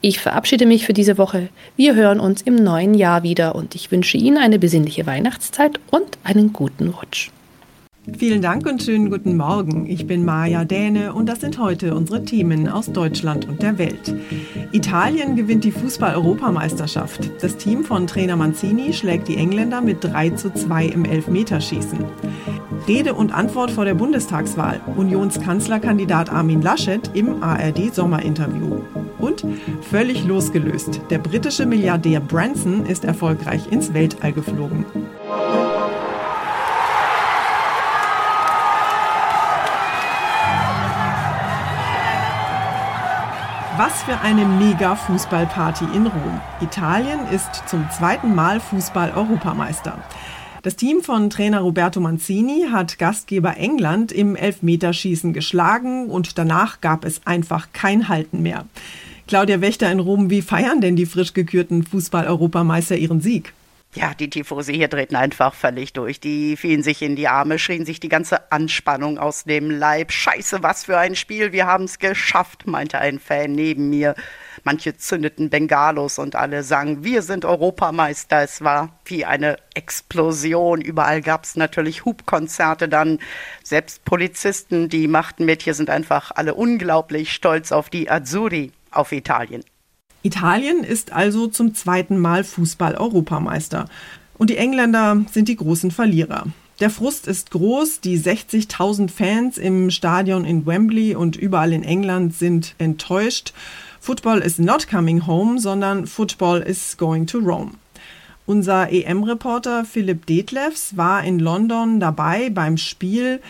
Ich verabschiede mich für diese Woche. Wir hören uns im neuen Jahr wieder und ich wünsche Ihnen eine besinnliche Weihnachtszeit und einen guten Rutsch. Vielen Dank und schönen guten Morgen. Ich bin Maja Däne und das sind heute unsere Themen aus Deutschland und der Welt. Italien gewinnt die Fußball-Europameisterschaft. Das Team von Trainer Mancini schlägt die Engländer mit 3 zu 2 im Elfmeterschießen. Rede und Antwort vor der Bundestagswahl. Unionskanzlerkandidat Armin Laschet im ARD-Sommerinterview. Und völlig losgelöst. Der britische Milliardär Branson ist erfolgreich ins Weltall geflogen. Was für eine mega Fußballparty in Rom. Italien ist zum zweiten Mal Fußball-Europameister. Das Team von Trainer Roberto Mancini hat Gastgeber England im Elfmeterschießen geschlagen und danach gab es einfach kein Halten mehr. Claudia Wächter in Rom, wie feiern denn die frisch gekürten Fußball-Europameister ihren Sieg? Ja, die Tifosi hier drehten einfach völlig durch. Die fielen sich in die Arme, schrien sich die ganze Anspannung aus dem Leib. Scheiße, was für ein Spiel, wir haben's geschafft, meinte ein Fan neben mir. Manche zündeten Bengalos und alle sangen, wir sind Europameister. Es war wie eine Explosion. Überall gab's natürlich Hubkonzerte dann. Selbst Polizisten, die machten mit. Hier sind einfach alle unglaublich stolz auf die Azzurri, auf Italien. Italien ist also zum zweiten Mal Fußball-Europameister. Und die Engländer sind die großen Verlierer. Der Frust ist groß. Die 60.000 Fans im Stadion in Wembley und überall in England sind enttäuscht. Football is not coming home, sondern Football is going to Rome. Unser EM-Reporter Philipp Detlefs war in London dabei beim Spiel.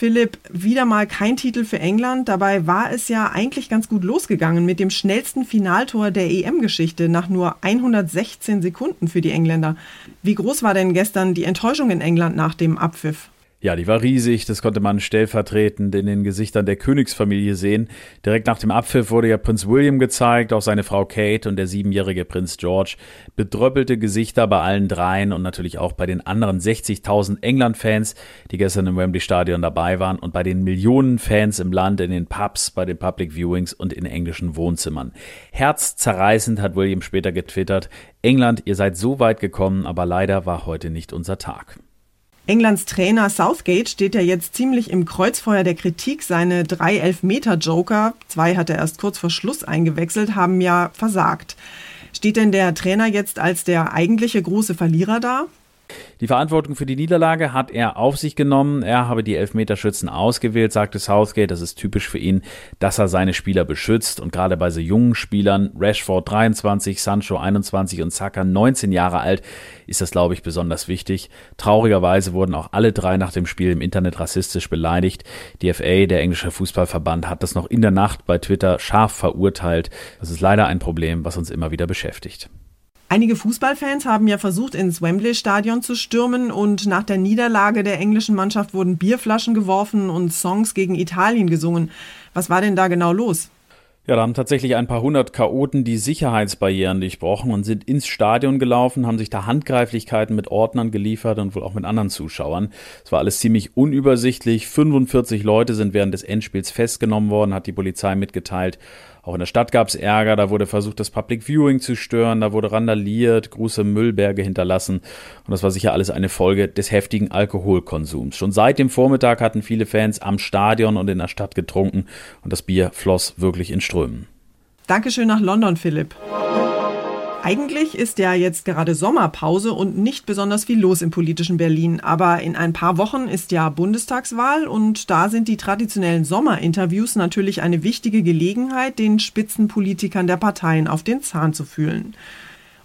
Philipp, wieder mal kein Titel für England. Dabei war es ja eigentlich ganz gut losgegangen mit dem schnellsten Finaltor der EM-Geschichte nach nur 116 Sekunden für die Engländer. Wie groß war denn gestern die Enttäuschung in England nach dem Abpfiff? Ja, die war riesig, das konnte man stellvertretend in den Gesichtern der Königsfamilie sehen. Direkt nach dem Abpfiff wurde ja Prinz William gezeigt, auch seine Frau Kate und der siebenjährige Prinz George. Bedröppelte Gesichter bei allen dreien und natürlich auch bei den anderen 60.000 England-Fans, die gestern im Wembley-Stadion dabei waren und bei den Millionen Fans im Land, in den Pubs, bei den Public Viewings und in englischen Wohnzimmern. Herzzerreißend hat William später getwittert, England, ihr seid so weit gekommen, aber leider war heute nicht unser Tag. Englands Trainer Southgate steht ja jetzt ziemlich im Kreuzfeuer der Kritik. Seine drei Elfmeter-Joker, zwei hat er erst kurz vor Schluss eingewechselt, haben ja versagt. Steht denn der Trainer jetzt als der eigentliche große Verlierer da? Die Verantwortung für die Niederlage hat er auf sich genommen. Er habe die Elfmeterschützen ausgewählt, sagte Southgate. Das ist typisch für ihn, dass er seine Spieler beschützt. Und gerade bei so jungen Spielern, Rashford 23, Sancho 21 und Saka 19 Jahre alt, ist das, glaube ich, besonders wichtig. Traurigerweise wurden auch alle drei nach dem Spiel im Internet rassistisch beleidigt. Die FA, der englische Fußballverband, hat das noch in der Nacht bei Twitter scharf verurteilt. Das ist leider ein Problem, was uns immer wieder beschäftigt. Einige Fußballfans haben ja versucht, ins Wembley-Stadion zu stürmen und nach der Niederlage der englischen Mannschaft wurden Bierflaschen geworfen und Songs gegen Italien gesungen. Was war denn da genau los? Ja, da haben tatsächlich ein paar hundert Chaoten die Sicherheitsbarrieren durchbrochen und sind ins Stadion gelaufen, haben sich da Handgreiflichkeiten mit Ordnern geliefert und wohl auch mit anderen Zuschauern. Es war alles ziemlich unübersichtlich. 45 Leute sind während des Endspiels festgenommen worden, hat die Polizei mitgeteilt. Auch in der Stadt gab es Ärger, da wurde versucht, das Public Viewing zu stören, da wurde randaliert, große Müllberge hinterlassen. Und das war sicher alles eine Folge des heftigen Alkoholkonsums. Schon seit dem Vormittag hatten viele Fans am Stadion und in der Stadt getrunken und das Bier floss wirklich in Strömen. Dankeschön nach London, Philipp. Eigentlich ist ja jetzt gerade Sommerpause und nicht besonders viel los im politischen Berlin. Aber in ein paar Wochen ist ja Bundestagswahl und da sind die traditionellen Sommerinterviews natürlich eine wichtige Gelegenheit, den Spitzenpolitikern der Parteien auf den Zahn zu fühlen.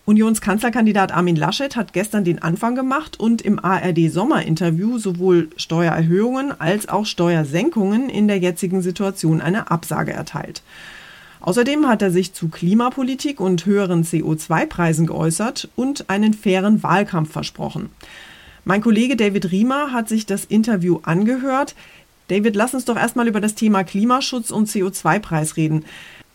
Unionskanzlerkandidat Armin Laschet hat gestern den Anfang gemacht und im ARD-Sommerinterview sowohl Steuererhöhungen als auch Steuersenkungen in der jetzigen Situation eine Absage erteilt. Außerdem hat er sich zu Klimapolitik und höheren CO2-Preisen geäußert und einen fairen Wahlkampf versprochen. Mein Kollege David Riemer hat sich das Interview angehört. David, lass uns doch erstmal über das Thema Klimaschutz und CO2-Preis reden.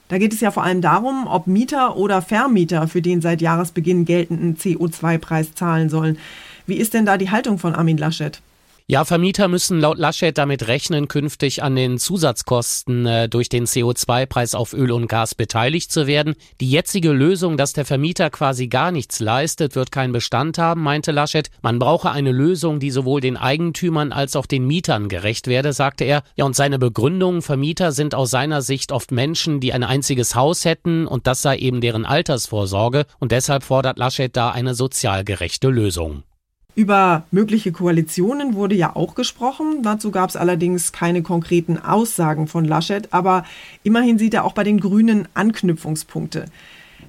Da geht es ja vor allem darum, ob Mieter oder Vermieter für den seit Jahresbeginn geltenden CO2-Preis zahlen sollen. Wie ist denn da die Haltung von Armin Laschet? Ja, Vermieter müssen laut Laschet damit rechnen, künftig an den Zusatzkosten äh, durch den CO2-Preis auf Öl und Gas beteiligt zu werden. Die jetzige Lösung, dass der Vermieter quasi gar nichts leistet, wird keinen Bestand haben, meinte Laschet. Man brauche eine Lösung, die sowohl den Eigentümern als auch den Mietern gerecht werde, sagte er. Ja, und seine Begründung, Vermieter sind aus seiner Sicht oft Menschen, die ein einziges Haus hätten und das sei eben deren Altersvorsorge und deshalb fordert Laschet da eine sozial gerechte Lösung. Über mögliche Koalitionen wurde ja auch gesprochen. Dazu gab es allerdings keine konkreten Aussagen von Laschet, aber immerhin sieht er auch bei den Grünen Anknüpfungspunkte.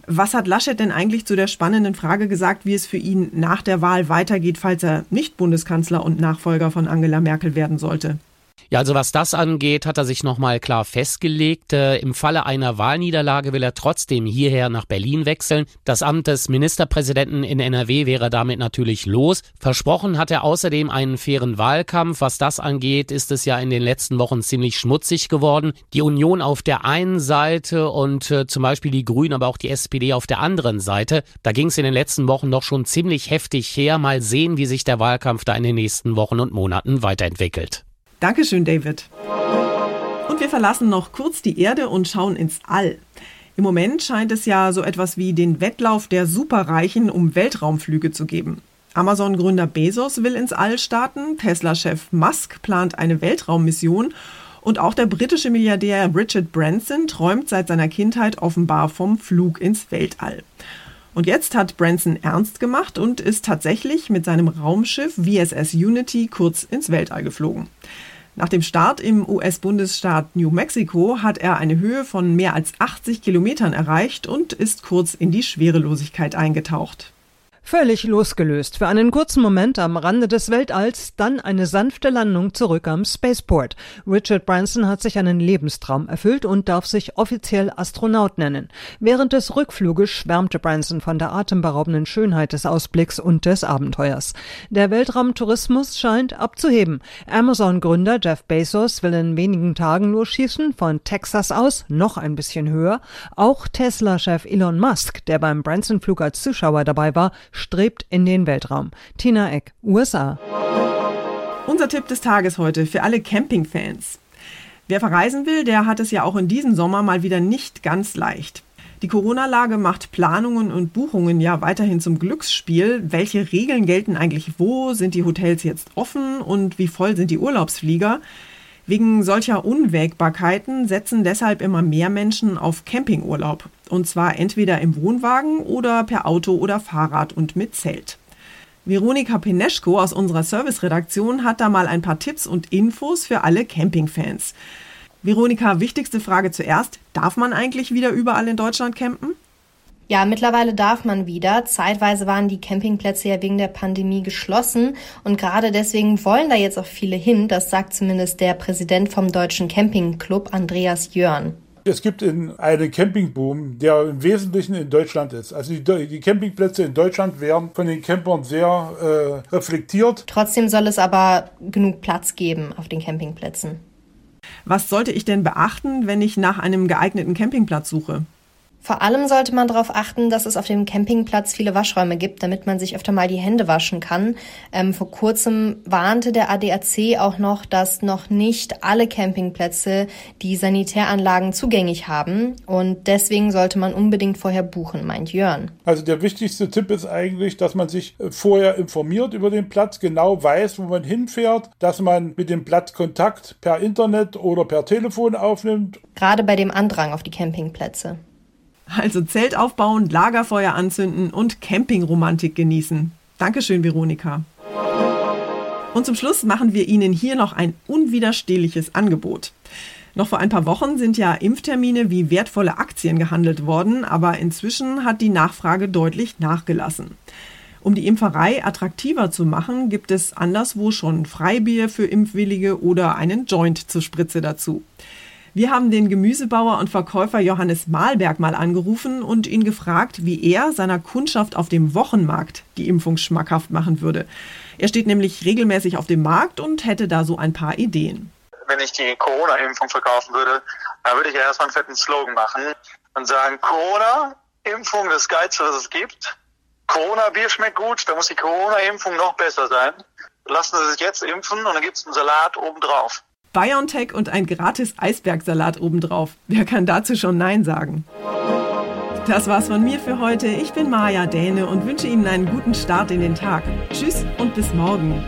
Was hat Laschet denn eigentlich zu der spannenden Frage gesagt, wie es für ihn nach der Wahl weitergeht, falls er nicht Bundeskanzler und Nachfolger von Angela Merkel werden sollte? Ja, also was das angeht, hat er sich nochmal klar festgelegt. Äh, Im Falle einer Wahlniederlage will er trotzdem hierher nach Berlin wechseln. Das Amt des Ministerpräsidenten in NRW wäre damit natürlich los. Versprochen hat er außerdem einen fairen Wahlkampf. Was das angeht, ist es ja in den letzten Wochen ziemlich schmutzig geworden. Die Union auf der einen Seite und äh, zum Beispiel die Grünen, aber auch die SPD auf der anderen Seite. Da ging es in den letzten Wochen doch schon ziemlich heftig her. Mal sehen, wie sich der Wahlkampf da in den nächsten Wochen und Monaten weiterentwickelt. Dankeschön, David. Und wir verlassen noch kurz die Erde und schauen ins All. Im Moment scheint es ja so etwas wie den Wettlauf der Superreichen um Weltraumflüge zu geben. Amazon-Gründer Bezos will ins All starten, Tesla-Chef Musk plant eine Weltraummission und auch der britische Milliardär Richard Branson träumt seit seiner Kindheit offenbar vom Flug ins Weltall. Und jetzt hat Branson ernst gemacht und ist tatsächlich mit seinem Raumschiff VSS Unity kurz ins Weltall geflogen. Nach dem Start im US-Bundesstaat New Mexico hat er eine Höhe von mehr als 80 Kilometern erreicht und ist kurz in die Schwerelosigkeit eingetaucht. Völlig losgelöst. Für einen kurzen Moment am Rande des Weltalls, dann eine sanfte Landung zurück am Spaceport. Richard Branson hat sich einen Lebenstraum erfüllt und darf sich offiziell Astronaut nennen. Während des Rückfluges schwärmte Branson von der atemberaubenden Schönheit des Ausblicks und des Abenteuers. Der Weltraumtourismus scheint abzuheben. Amazon-Gründer Jeff Bezos will in wenigen Tagen losschießen, von Texas aus noch ein bisschen höher. Auch Tesla-Chef Elon Musk, der beim Branson-Flug als Zuschauer dabei war, strebt in den Weltraum. Tina Eck, USA. Unser Tipp des Tages heute für alle Campingfans. Wer verreisen will, der hat es ja auch in diesem Sommer mal wieder nicht ganz leicht. Die Corona-Lage macht Planungen und Buchungen ja weiterhin zum Glücksspiel. Welche Regeln gelten eigentlich wo? Sind die Hotels jetzt offen und wie voll sind die Urlaubsflieger? Wegen solcher Unwägbarkeiten setzen deshalb immer mehr Menschen auf Campingurlaub. Und zwar entweder im Wohnwagen oder per Auto oder Fahrrad und mit Zelt. Veronika Peneschko aus unserer Serviceredaktion hat da mal ein paar Tipps und Infos für alle Campingfans. Veronika, wichtigste Frage zuerst. Darf man eigentlich wieder überall in Deutschland campen? Ja, mittlerweile darf man wieder. Zeitweise waren die Campingplätze ja wegen der Pandemie geschlossen und gerade deswegen wollen da jetzt auch viele hin. Das sagt zumindest der Präsident vom Deutschen Campingclub, Andreas Jörn. Es gibt einen Campingboom, der im Wesentlichen in Deutschland ist. Also die, die Campingplätze in Deutschland werden von den Campern sehr äh, reflektiert. Trotzdem soll es aber genug Platz geben auf den Campingplätzen. Was sollte ich denn beachten, wenn ich nach einem geeigneten Campingplatz suche? Vor allem sollte man darauf achten, dass es auf dem Campingplatz viele Waschräume gibt, damit man sich öfter mal die Hände waschen kann. Ähm, vor kurzem warnte der ADAC auch noch, dass noch nicht alle Campingplätze die Sanitäranlagen zugänglich haben. Und deswegen sollte man unbedingt vorher buchen, meint Jörn. Also der wichtigste Tipp ist eigentlich, dass man sich äh, vorher informiert über den Platz, genau weiß, wo man hinfährt, dass man mit dem Platz Kontakt per Internet oder per Telefon aufnimmt. Gerade bei dem Andrang auf die Campingplätze. Also Zelt aufbauen, Lagerfeuer anzünden und Campingromantik genießen. Dankeschön, Veronika. Und zum Schluss machen wir Ihnen hier noch ein unwiderstehliches Angebot. Noch vor ein paar Wochen sind ja Impftermine wie wertvolle Aktien gehandelt worden, aber inzwischen hat die Nachfrage deutlich nachgelassen. Um die Impferei attraktiver zu machen, gibt es anderswo schon Freibier für Impfwillige oder einen Joint zur Spritze dazu. Wir haben den Gemüsebauer und Verkäufer Johannes Mahlberg mal angerufen und ihn gefragt, wie er seiner Kundschaft auf dem Wochenmarkt die Impfung schmackhaft machen würde. Er steht nämlich regelmäßig auf dem Markt und hätte da so ein paar Ideen. Wenn ich die Corona-Impfung verkaufen würde, dann würde ich ja erstmal einen fetten Slogan machen und sagen, Corona-Impfung, das Geilste, was es gibt. Corona-Bier schmeckt gut, da muss die Corona-Impfung noch besser sein. Lassen Sie sich jetzt impfen und dann gibt es einen Salat obendrauf. BioNTech und ein gratis Eisbergsalat obendrauf. Wer kann dazu schon Nein sagen? Das war's von mir für heute. Ich bin Maja Däne und wünsche Ihnen einen guten Start in den Tag. Tschüss und bis morgen.